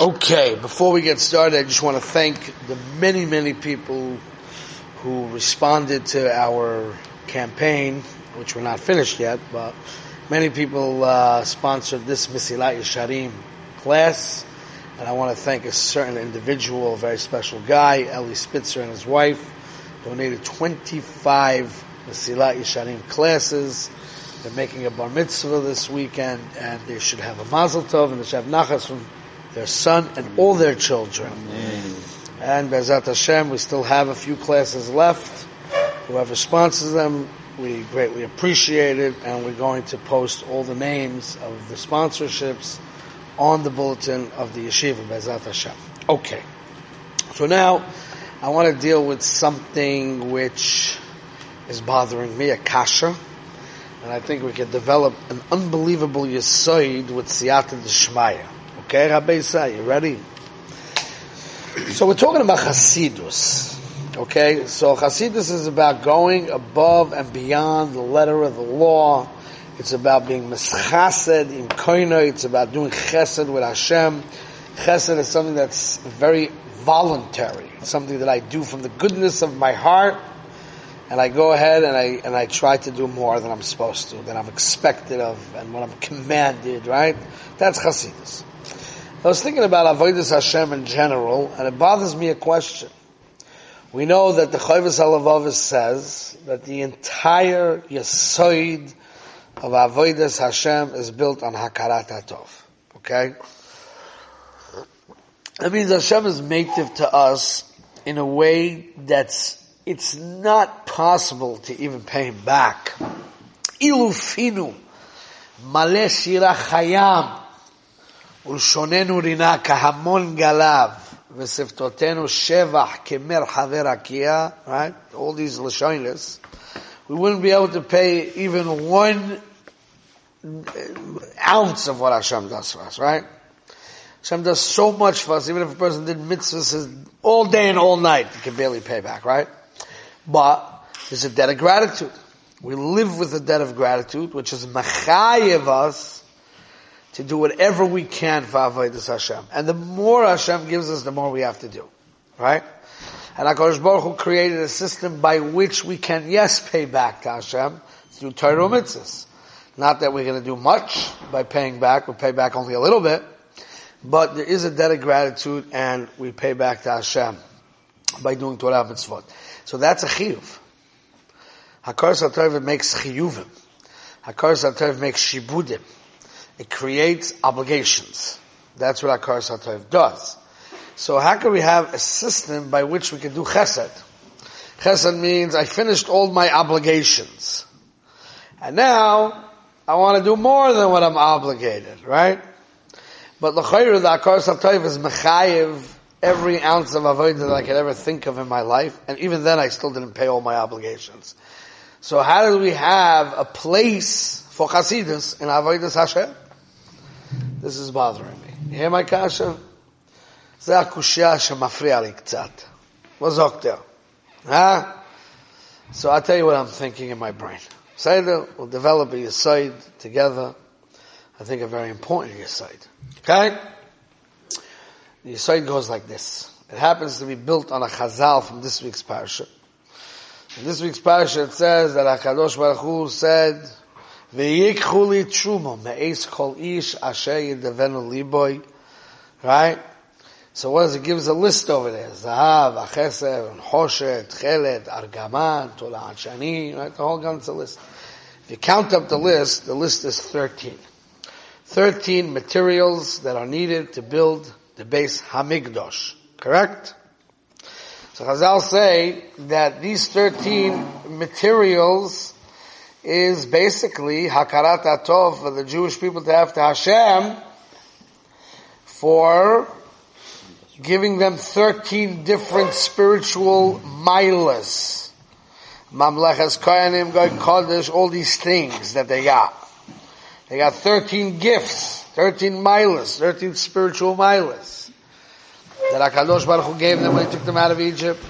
Okay, before we get started, I just want to thank the many, many people who responded to our campaign, which we're not finished yet, but many people uh, sponsored this Mesilat Yesharim class, and I want to thank a certain individual, a very special guy, Eli Spitzer and his wife, donated 25 Mesilat Yesharim classes. They're making a bar mitzvah this weekend, and they should have a mazel tov, and they should have nachas from their son, and all their children. Amen. And Bezat Hashem, we still have a few classes left. Whoever sponsors them, we greatly appreciate it, and we're going to post all the names of the sponsorships on the bulletin of the yeshiva, Bezat Hashem. Okay. So now, I want to deal with something which is bothering me, a kasha, and I think we can develop an unbelievable yisoid with siyata d'shmaya. Okay, Rabbi Isai, you ready? So we're talking about Hasidus. Okay, so Hasidus is about going above and beyond the letter of the law. It's about being mischased in koina. It's about doing chesed with Hashem. Chesed is something that's very voluntary. It's something that I do from the goodness of my heart, and I go ahead and I and I try to do more than I'm supposed to, than I'm expected of, and what I'm commanded. Right? That's Hasidus. I was thinking about Avodas Hashem in general, and it bothers me a question. We know that the Chovos HaLevavos says that the entire Yesoid of Avodas Hashem is built on Hakarat HaTov. Okay? That means Hashem is native to us in a way that's, it's not possible to even pay him back. Ilufinu, Maleh Shirah Chayam, ולשוננו רינה כהמון גליו, ושפתותינו שבח כמרחבי רקיע, right? All these lashonis. We wouldn't be able to pay even one ounce of what Hashem does for us, right? Hashem does so much for us, even if a person did mitzvahs all day and all night, he can barely pay back, right? But there's a debt of gratitude. We live with a debt of gratitude, which is machayev us to do whatever we can for Avodah Hashem. And the more Hashem gives us, the more we have to do. Right? And HaKadosh Baruch Hu created a system by which we can, yes, pay back to Hashem through Torah mitzvahs. Not that we're going to do much by paying back, we pay back only a little bit, but there is a debt of gratitude and we pay back to Hashem by doing Torah mitzvot. So that's a chiyuv. HaKadosh HaTorah makes chiyuvim. HaKadosh HaTorah makes shibudim. It creates obligations. That's what Akar Satayv does. So how can we have a system by which we can do chesed? Chesed means I finished all my obligations. And now, I want to do more than what I'm obligated, right? But l'chayru, the Akar Satayv is mechayiv every ounce of avodah that I could ever think of in my life, and even then I still didn't pay all my obligations. So how do we have a place for Chasidus in Avodah Hashem? This is bothering me. You hear my kasha? זה הקושייה שמפריע לי קצת. מה זוקטר? Huh? So I'll tell you what I'm thinking in my brain. Seder, we'll develop a side together. I think a very important side. Okay? The side goes like this. It happens to be built on a chazal from this week's parasha. In this week's parasha it says that HaKadosh Baruch Hu said, V'yikchu li me'es kol ish asher yedavenu liboy. Right? So what does it give us a list over there? Zahav, Acheser, and Hoshet, Chelet, Argaman, Tola Shani, right? The whole gun's a list. If you count up the list, the list is 13. 13 materials that are needed to build the base Hamigdosh. Correct? So Chazal say that these 13 materials is basically Hakarat Atov for the Jewish people to have to Hashem for giving them 13 different spiritual milas. Mamlechas Koyanim, Goy Kodesh, all these things that they got. They got 13 gifts, 13 milas, 13 spiritual milas that HaKadosh Baruch Hu gave them when he took them out of Egypt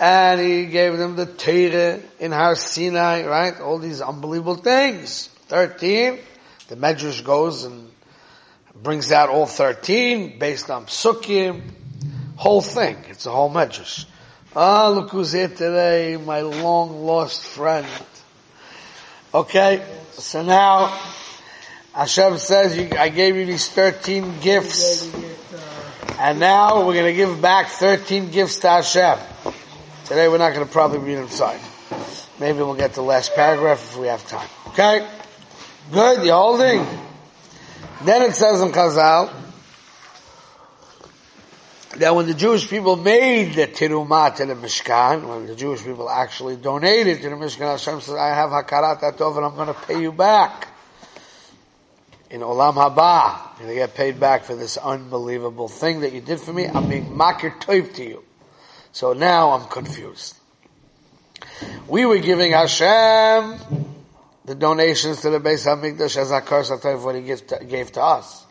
and he gave them the Torah in Har Sinai, right? All these unbelievable things. Thirteen, the Medrash goes and brings out all 13 based on psukim, whole thing. It's a whole medrash. Ah, look who's here today, my long lost friend. Okay, so now Hashem says, I gave you these 13 gifts, and now we're going to give back 13 gifts to Hashem. Today we're not going to probably read inside. Maybe we'll get the last paragraph if we have time. Okay? Good, you're holding? Then it says in Chazal, that when the Jewish people made the Tirumah to the Mishkan, when the Jewish people actually donated to the Mishkan, Hashem says, I have Hakarat Atov and I'm going to pay you back. In Olam Haba, you're going to get paid back for this unbelievable thing that you did for me. I'm being makir toiv to you. So now I'm confused. We were giving Hashem the donations to the Beis HaMikdash as a curse of what he gave to, gave to us.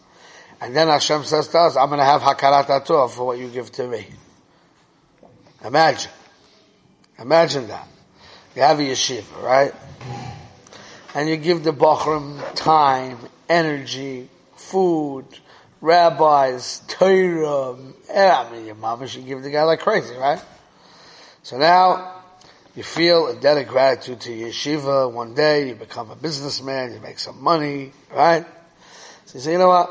And then Hashem says to us, I'm going to have Hakarat Atov for what you give to me. Imagine. Imagine that. You have a yeshiva, right? And you give the Bachram time, energy, food, rabbis, Torah. Eh, I mean, your mama should give the guy like crazy, right? So now, you feel a debt of gratitude to yeshiva. One day, you become a businessman, you make some money, right? So you say, you know what?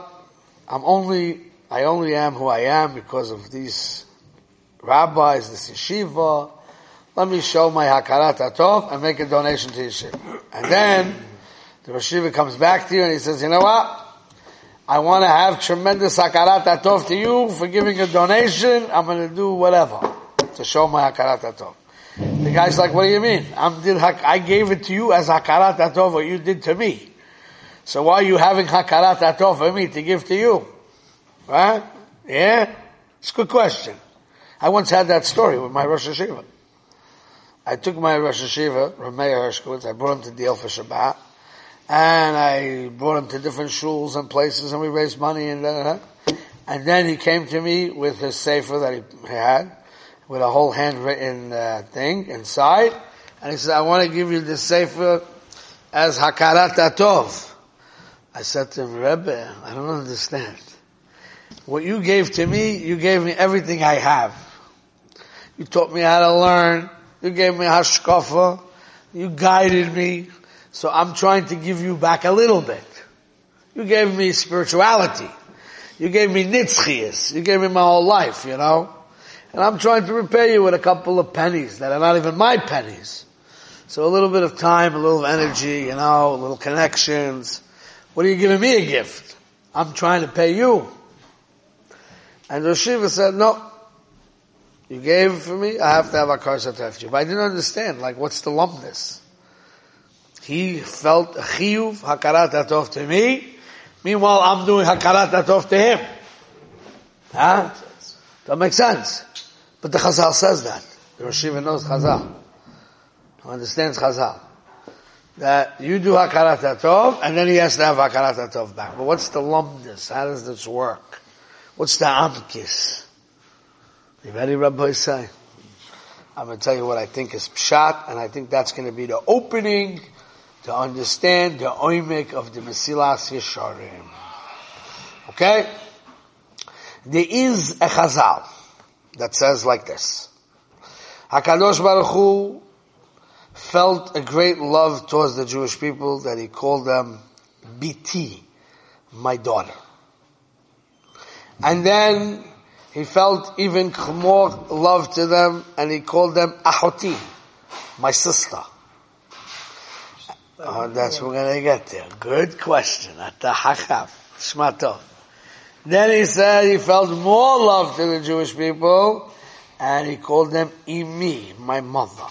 I'm only, I only am who I am because of these rabbis, this yeshiva. Let me show my hakarat atov and make a donation to yeshiva. And then the yeshiva comes back to you and he says, you know what? I want to have tremendous hakarat atov to you for giving a donation. I'm going to do whatever to show my hakarat atov. The guy's like, what do you mean? I'm did, I gave it to you as hakarat atov what you did to me. So why are you having hakarat atov for me to give to you? Right? Yeah? It's a good question. I once had that story with my Rosh Yeshiva. I took my Rosh Yeshiva, Rameir Hershkowitz, I brought him to deal for Shabbat, and I brought him to different shuls and places, and we raised money, and da, and then he came to me with his sefer that he had, with a whole handwritten uh, thing inside, and he said, I want to give you this sefer as Hakarat Atov. I said to him, Rebbe, I don't understand. What you gave to me, you gave me everything I have. You taught me how to learn. You gave me hashkafa. You guided me. So I'm trying to give you back a little bit. You gave me spirituality. You gave me nitzchias. You gave me my whole life, you know? And I'm trying to repay you with a couple of pennies that are not even my pennies. So a little bit of time, a little energy, you know, a little connections. What are you giving me a gift? I'm trying to pay you. And Roshiva said, no. You gave for me, I have to have a karsat you. But I didn't understand, like, what's the lumdus? He felt a chiyuv, hakarat to me. Meanwhile, I'm doing hakarat to him. Huh? That makes sense. But the Chazal says that. The Roshiva knows Chazal. Understands Chazal that you do hakarat and then he has to have hakarat back. But what's the lumdus? How does this work? What's the amkis? You ready, Rabbi say? I'm going to tell you what I think is pshat, and I think that's going to be the opening to understand the oimik of the Mesilas Yesharim. Okay? There is a chazal that says like this. HaKadosh Baruch Hu felt a great love towards the Jewish people that he called them BT, my daughter. And then he felt even more love to them and he called them Ahoti, my sister. Oh, that's we're gonna get there. Good question. At the Hachaf. Shmato. Then he said he felt more love to the Jewish people and he called them Imi, my mother.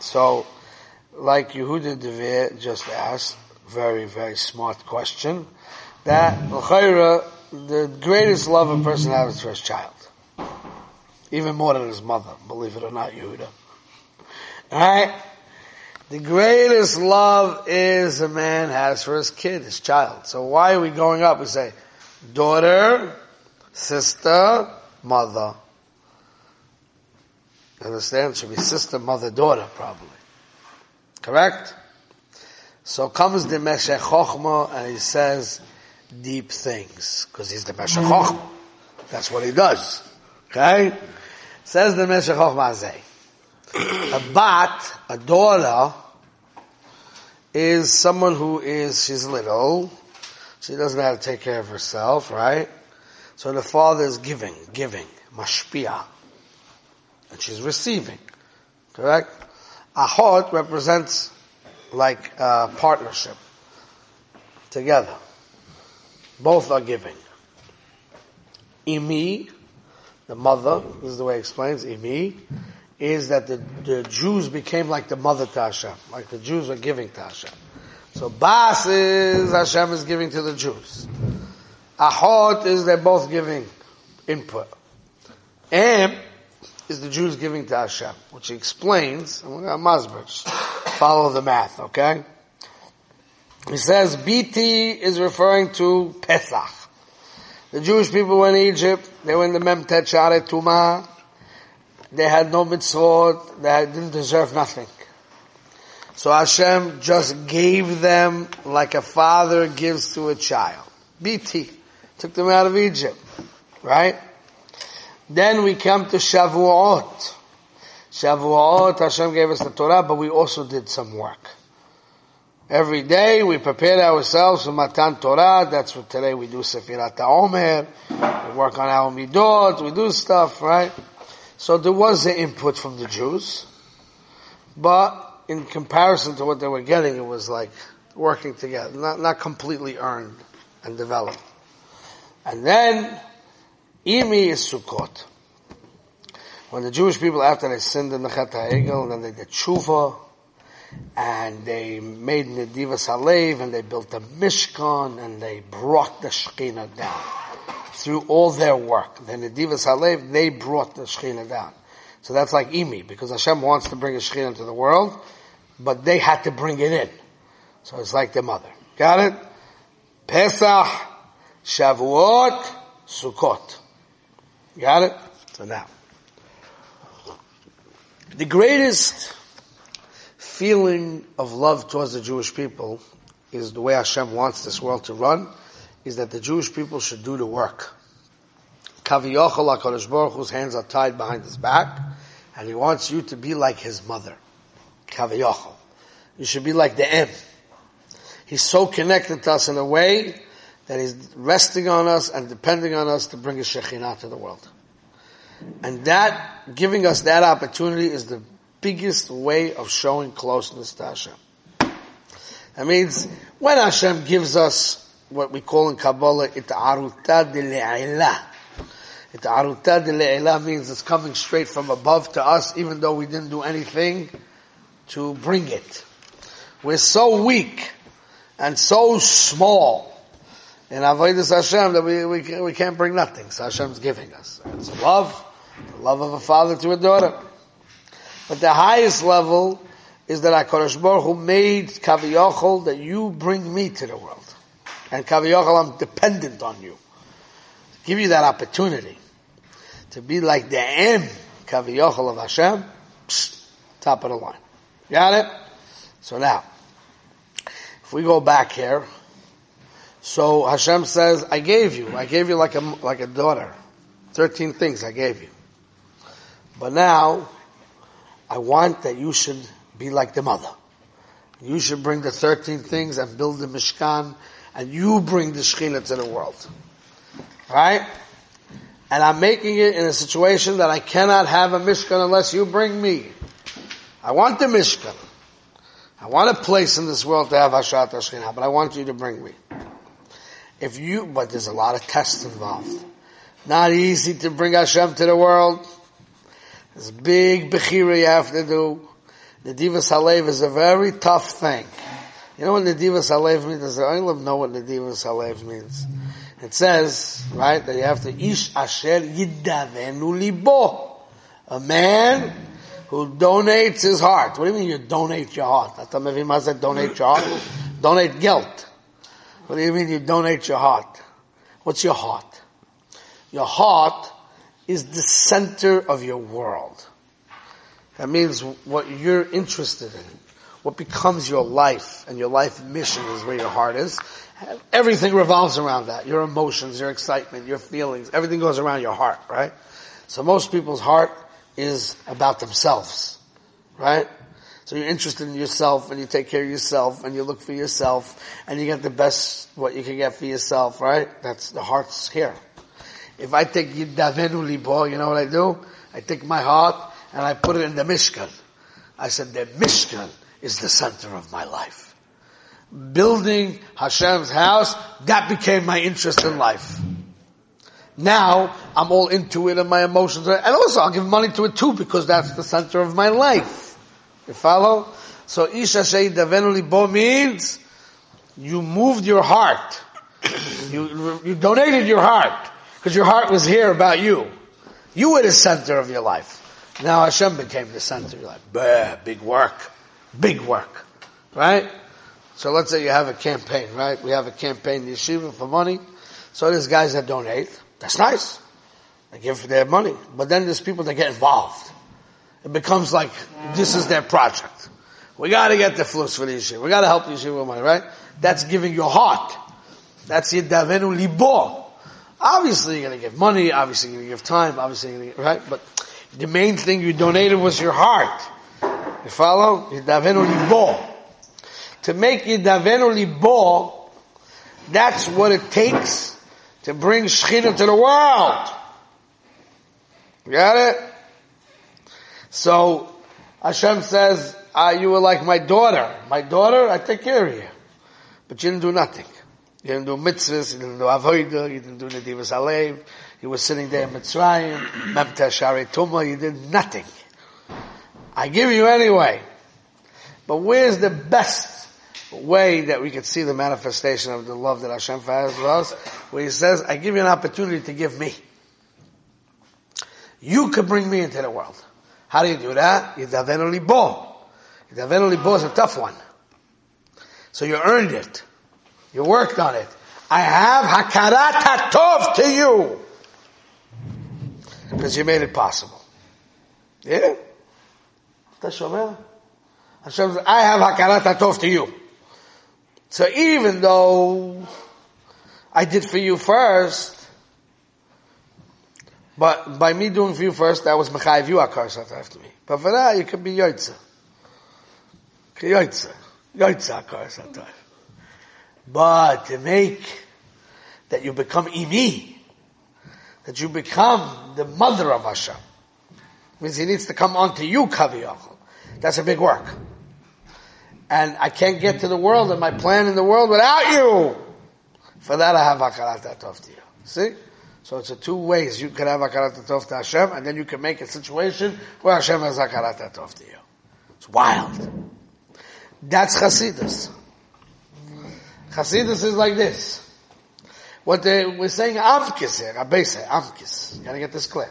So, like Yehuda Devir just asked, very, very smart question, that L'chayra, the greatest love a person has is for his child. Even more than his mother, believe it or not, Yehuda. Alright? The greatest love is a man has for his kid, his child. So why are we going up? We say, daughter, sister, mother. Understand? It should be sister, mother, daughter, probably. Correct? So comes the Meshech Chochma and he says, deep things because he's the Meshech mm-hmm. Chochmah. That's what he does. Okay? Says the Meshech Chochmah A bat, a daughter, is someone who is, she's little, she doesn't know how to take care of herself, right? So the father is giving, giving, mashpia. And she's receiving. Correct? Ahot represents like a partnership. Together. Both are giving. Imi, the mother, this is the way it explains, Imi, is that the, the Jews became like the mother to Hashem. Like the Jews are giving to Hashem. So Bas is Hashem is giving to the Jews. Ahot is they're both giving input. Am is the Jews giving to Hashem, which he explains, and we're going to follow the math, okay? He says BT is referring to Pesach. The Jewish people were in Egypt, they were in the Memtet Tumah, they had no mitzvot, they didn't deserve nothing. So Hashem just gave them like a father gives to a child. BT. Took them out of Egypt. Right? Then we come to Shavuot. Shavuot, Hashem gave us the Torah, but we also did some work. Every day we prepared ourselves for Matan Torah. That's what today we do Sefirat HaOmer. We work on our Midot. We do stuff, right? So there was the input from the Jews. But in comparison to what they were getting, it was like working together. Not, not completely earned and developed. And then, Imi is Sukkot. When the Jewish people, after they sinned in the Chet HaEgel, and then they did Tshuva, and they made Nedivas Halev, and they built the Mishkan, and they brought the Shekhinah down. Through all their work. The Nedivas Halev, they brought the Shekhinah down. So that's like Imi, because Hashem wants to bring a Shekhinah into the world, but they had to bring it in. So it's like the mother. Got it? Pesach, Shavuot, Sukkot. Got it? So now. The greatest feeling of love towards the Jewish people is the way Hashem wants this world to run, is that the Jewish people should do the work. Kaviyachal HaKadosh Baruch whose hands are tied behind his back, and he wants you to be like his mother. Kaviyachal. You should be like the M. He's so connected to us in a way that he's resting on us and depending on us to bring a Shekhinah to the world. And that, giving us that opportunity is the biggest way of showing closeness to Hashem. That means when Hashem gives us what we call in Kabbalah it'aruta de. It'aruta de means it's coming straight from above to us even though we didn't do anything to bring it. We're so weak and so small in Avodah Hashem that we, we, we can't bring nothing. So Hashem's giving us. It's love, the love of a father to a daughter. But the highest level is that HaKadosh Baruch Hu made Kaviyachol that you bring me to the world. And Kaviyachol, I'm dependent on you. Give you that opportunity to be like the M Kaviyachol of Hashem, psh, top of the line. Got it? So now, if we go back here, so Hashem says, I gave you, I gave you like a, like a daughter. Thirteen things I gave you. But now, I want that you should be like the mother. You should bring the 13 things and build the Mishkan, and you bring the Shekhinah to the world. Right? And I'm making it in a situation that I cannot have a Mishkan unless you bring me. I want the Mishkan. I want a place in this world to have Hashat Shekhinah, but I want you to bring me. If you, but there's a lot of tests involved. Not easy to bring Hashem to the world. There's big bechira you have to do. Nedivas Halev is a very tough thing. You know what the Divas Halev means? I don't know what the Divas Halev means. It says, right, that you have to ish asher yidavenu libo. A man who donates his heart. What do you mean you donate your heart? I thought maybe said donate your heart. donate guilt. What do you mean you donate your heart? What's your heart? Your heart is the center of your world. That means what you're interested in, what becomes your life, and your life mission is where your heart is, everything revolves around that. Your emotions, your excitement, your feelings, everything goes around your heart, right? So most people's heart is about themselves, right? So you're interested in yourself and you take care of yourself and you look for yourself and you get the best what you can get for yourself, right? That's the heart's here. If I take Yidavenu Libo, you know what I do? I take my heart and I put it in the Mishkan. I said the Mishkan is the center of my life. Building Hashem's house, that became my interest in life. Now, I'm all into it and my emotions are, and also I'll give money to it too because that's the center of my life. You follow? So Isha Sheid Davenu Libo means you moved your heart. You, you donated your heart because your heart was here about you. You were the center of your life. Now Hashem became the center of your life. Bah, big work. Big work. Right? So let's say you have a campaign, right? We have a campaign, the yeshiva for money. So there's guys that donate. That's nice. They give their money. But then there's people that get involved. It becomes like, this is their project. We gotta get the flus for the yeshiva. We gotta help the yeshiva with money, right? That's giving your heart. That's your davenu libo. Obviously you're gonna give money, obviously you're gonna give time, obviously you're gonna give, right? But the main thing you donated was your heart. You follow? Yidavenu libo. To make Yidavenu libo, that's what it takes to bring Shechina to the world. Got it? So, Hashem says, ah, you were like my daughter. My daughter, I take care of you. But you didn't do nothing. You didn't do mitzvahs, you didn't do avodah, you didn't do nedivas alev, you were sitting there in Mitzrayim, memta shari tumah, you did nothing. I give you anyway. But where's the best way that we could see the manifestation of the love that Hashem has for us? Where He says, I give you an opportunity to give me. You could bring me into the world. How do you do that? Yidavenu libo. Yidavenu libo is a tough one. So you earned it. You worked on it. I have hakarat hatov to you. Because you made it possible. Yeah? Hashem says, I have hakarat hatov to you. So even though I did for you first, but by me doing for you first, that was mechayiv you akar satayv to me. But for that, you can be yoitza. Yoitza. Yoitza akar satayv. But to make that you become imi, that you become the mother of Hashem, means he needs to come onto you, kaviyachol. That's a big work. And I can't get to the world and my plan in the world without you. For that I have hakarat atov to you. See? So it's a two ways. You can have hakarat atov to Hashem and then you can make a situation where Hashem has hakarat atov to you. It's wild. That's Chasidus. Chasidus is like this. What they, we're saying Amkis here, say, Amkis. Gotta get this clear.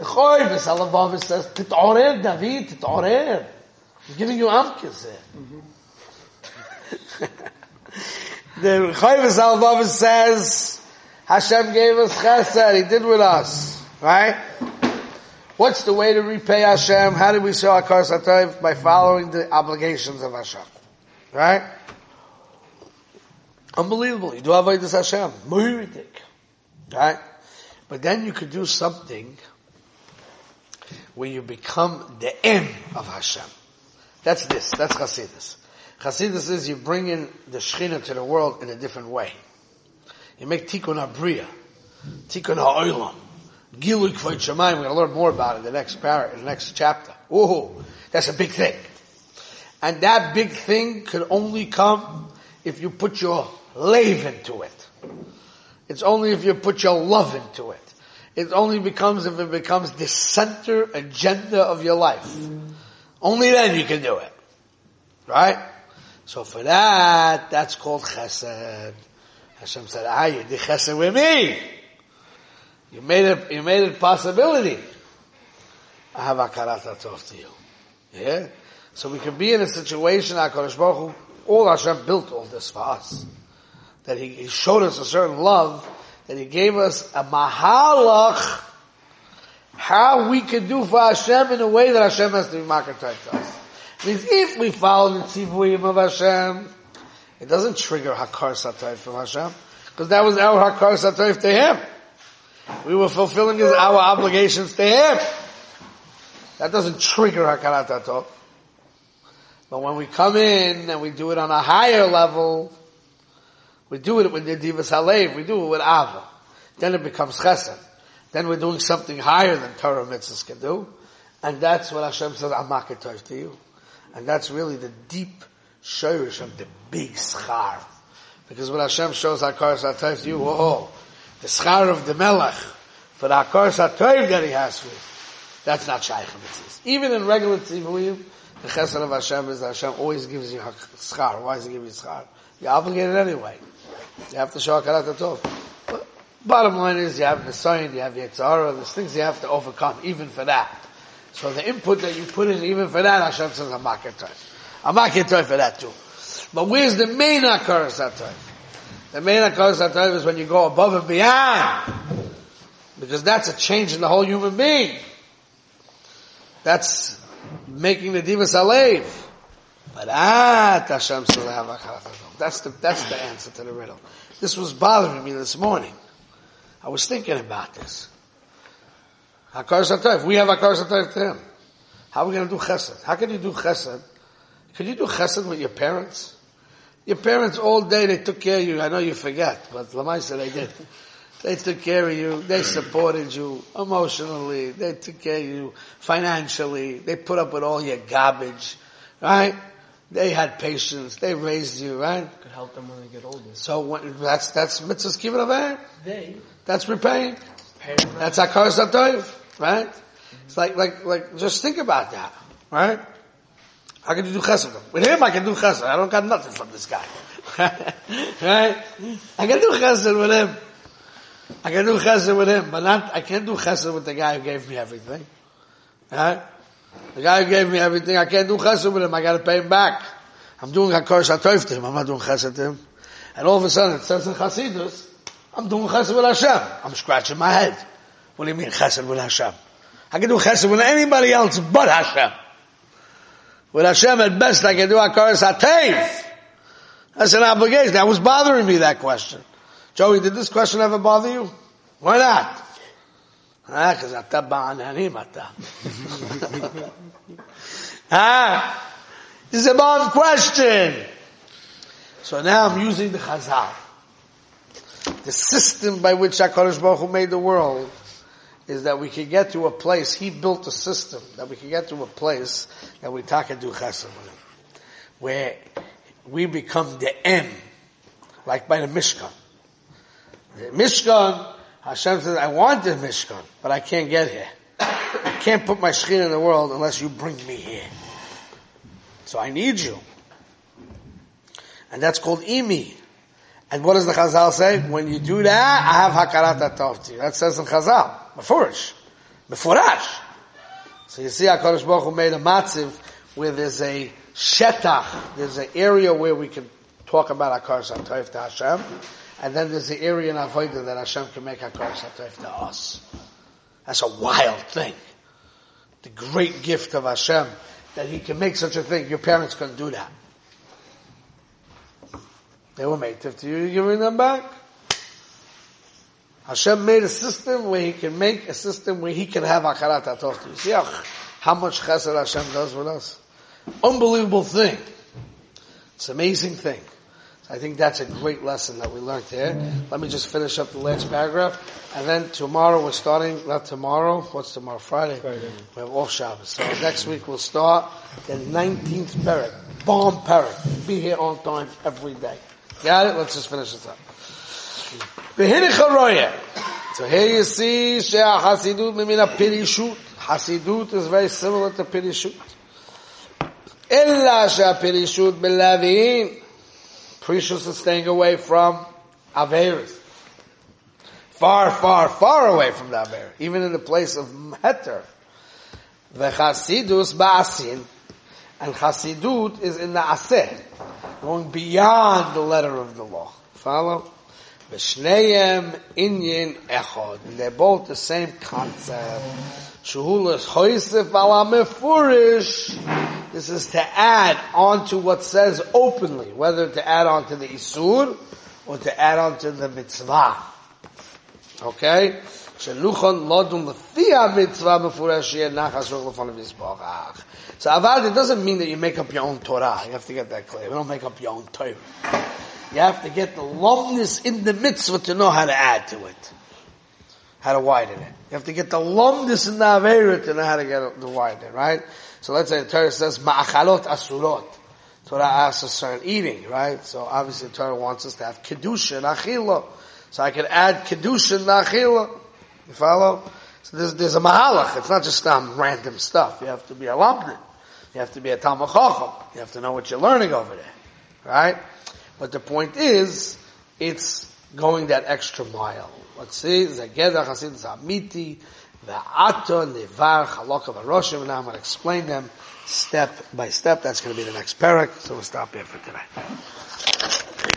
Chovos HaLevavos says, Titorer, David, Titorer. He's giving you Amkis the Chovos HaLevavos says, Hashem gave us chesed, He did with us. Right? What's the way to repay Hashem? How do we show our Satayv? By following the obligations of Hashem. Right? Unbelievable. You do Avodah Hashem. Moiridik. Right? But then you could do something where you become the M of Hashem. That's this. That's Chasidus. Chasidus is you bring in the Shechina to the world in a different way. You make Tikkun Abriya. Tikkun Ha'olam. Gilui Kvod Shemayim. We're going to learn more about it in the next paragraph, in the next chapter. Ooh, that's a big thing. And that big thing could only come if you put your lave into it. It's only if you put your love into it. It only becomes if it becomes the center agenda of your life. Only then you can do it. Right? So for that, that's called chesed. Hashem said, ah, you did chesed with me. You made it, you made it possibility. I have akarat atov to you. Yeah? So we can be in a situation, HaKadosh Baruch Hu, all Hashem built all this for us that he, he showed us a certain love, that he gave us a mahalach, how we can do for Hashem in a way that Hashem has to be marketed to us. Means if we follow the tzivuyim of Hashem, it doesn't trigger Hakar Satayv from Hashem, because that was our Hakar Satayv to Him. We were fulfilling his, our obligations to Him. That doesn't trigger Hakarat But when we come in and we do it on a higher level, we do it with Nedivas Halev, we do it with Ava. Then it becomes Chesed. Then we're doing something higher than Torah mitzvahs can do. And that's what Hashem says, Amaketov to you. And that's really the deep shirish of the big schar. Because when Hashem shows Hakar Satayv to you, whoa, the schar of the Melech, for the Hakar Satayv that he has for you, that's not Shaykh mitzvahs. Even in regular tzivuyim, the chesed of Hashem is that Hashem always gives you schar. Why does he give you schar? You're obligated anyway. You have to show Hakarat Tov. Bottom line is you have the sign, you have the Yitzhara, there's things you have to overcome, even for that. So the input that you put in, even for that, Hashem says, I'm not for that too. But where's the main Hakarat Tov? The main Hakarat Tov is when you go above and beyond. Because that's a change in the whole human being. That's making the divas alev. But ah, Hashem That's the, that's the answer to the riddle. This was bothering me this morning. I was thinking about this. Hakar Satayv. We have Hakar Satayv to him. How are we going to do chesed? How can you do chesed? Can you do chesed with your parents? Your parents all day, they took care of you. I know you forget, but Lamai said they did. They took care of you. They supported you emotionally. They took care of you financially. They put up with all your garbage, right? They had patience. They raised you, right? Could help them when they get older. So when, that's that's mitzvahs kibbutz They. That's repaying. That's akar satoiv, right? Mm-hmm. It's like like like just think about that, right? How can you do chesed with him? I can do chesed. I don't got nothing from this guy, right? I can do chesed with him. I can do chesed with him, but not, I can't do chesed with the guy who gave me everything. Right? The guy who gave me everything, I can't do chesed with him, I gotta pay him back. I'm doing hakor shatoif to him, I'm not doing chesed to him. And all of a sudden it says in Chasidus, I'm doing chesed with Hashem. I'm scratching my head. What do you mean chesed with Hashem? I can do chesed with anybody else but Hashem. With Hashem at best I can do hakor shatoif. That's an obligation. That was bothering me, that question. Joey, did this question ever bother you? Why not? هكذا تبع عن هنيمته ah, it's a bomb question. So now I'm using the Chazal. The system by which HaKadosh Baruch Hu made the world is that we can get to a place, he built a system, that we can get to a place that we talk and do chesed with him. Where we become the M, like by the Mishkan. The Mishkan Hashem says, I want the Mishkan, but I can't get here. I can't put my Shekhinah in the world unless you bring me here. So I need you. And that's called Imi. And what does the Chazal say? When you do that, I have Hakarat Atov to you. That says in Chazal. Mefurish. Mefurash. So you see HaKadosh Baruch Hu made a matziv where there's a shetach, there's an area where we can talk about HaKadosh Atov to Hashem. And then there's the area in Avodah that Hashem can make HaKar Satayf to us. That's a wild thing. The great gift of Hashem that He can make such a thing. Your parents couldn't do that. They were made to you, you're giving them back. Hashem made a system where He can make a system where He can have Akarat to you. See how, how much chesed Hashem does with us? Unbelievable thing. It's an amazing thing. I think that's a great lesson that we learned there. Let me just finish up the last paragraph. And then tomorrow we're starting, not tomorrow, what's tomorrow? Friday. Friday. We have off Shabbos. So next week we'll start the 19th parak. Bomb parak. Be here on time every day. Got it? Let's just finish this up. So here you see Shah Hasidut Mimina Pirishut. Hasidut is very similar to Pirishut. Illa Pirishut Belavin. Prishus is staying away from Averis. Far, far, far away from the Aver. Even in the place of Heter. The Chasidus Ba'asin. And Chasidut is in the Aseh. Going beyond the letter of the law. Follow? V'shneim inyin echod. And they're both the same concept. Shuhulas Choisef Alamefurish. This is to add on to what says openly, whether to add on to the Isur or to add on to the mitzvah. Okay? Lodum mitzvah nachas of So avad, it doesn't mean that you make up your own Torah. You have to get that clear. You don't make up your own Torah. You have to get the lumdus in the mitzvah to know how to add to it. How to widen it. You have to get the lumdus in the Avera to know how to get the widen it, right? So let's say the Torah says, ma'achalot asurot. Torah asks us certain eating, right? So obviously the Torah wants us to have kedusha and achila. So I can add kedusha and achila. You follow? So there's, there's a mahalach. It's not just some random stuff. You have to be a lumped. You have to be a talmid chacham. You have to know what you're learning over there, right? But the point is, it's going that extra mile. Let's see, Zageda Chasid Zamiti, Va'ata, Nevar, Chalaka, Varoshim, and I'm going to explain them step by step. That's going to be the next parak, so we'll stop here for today.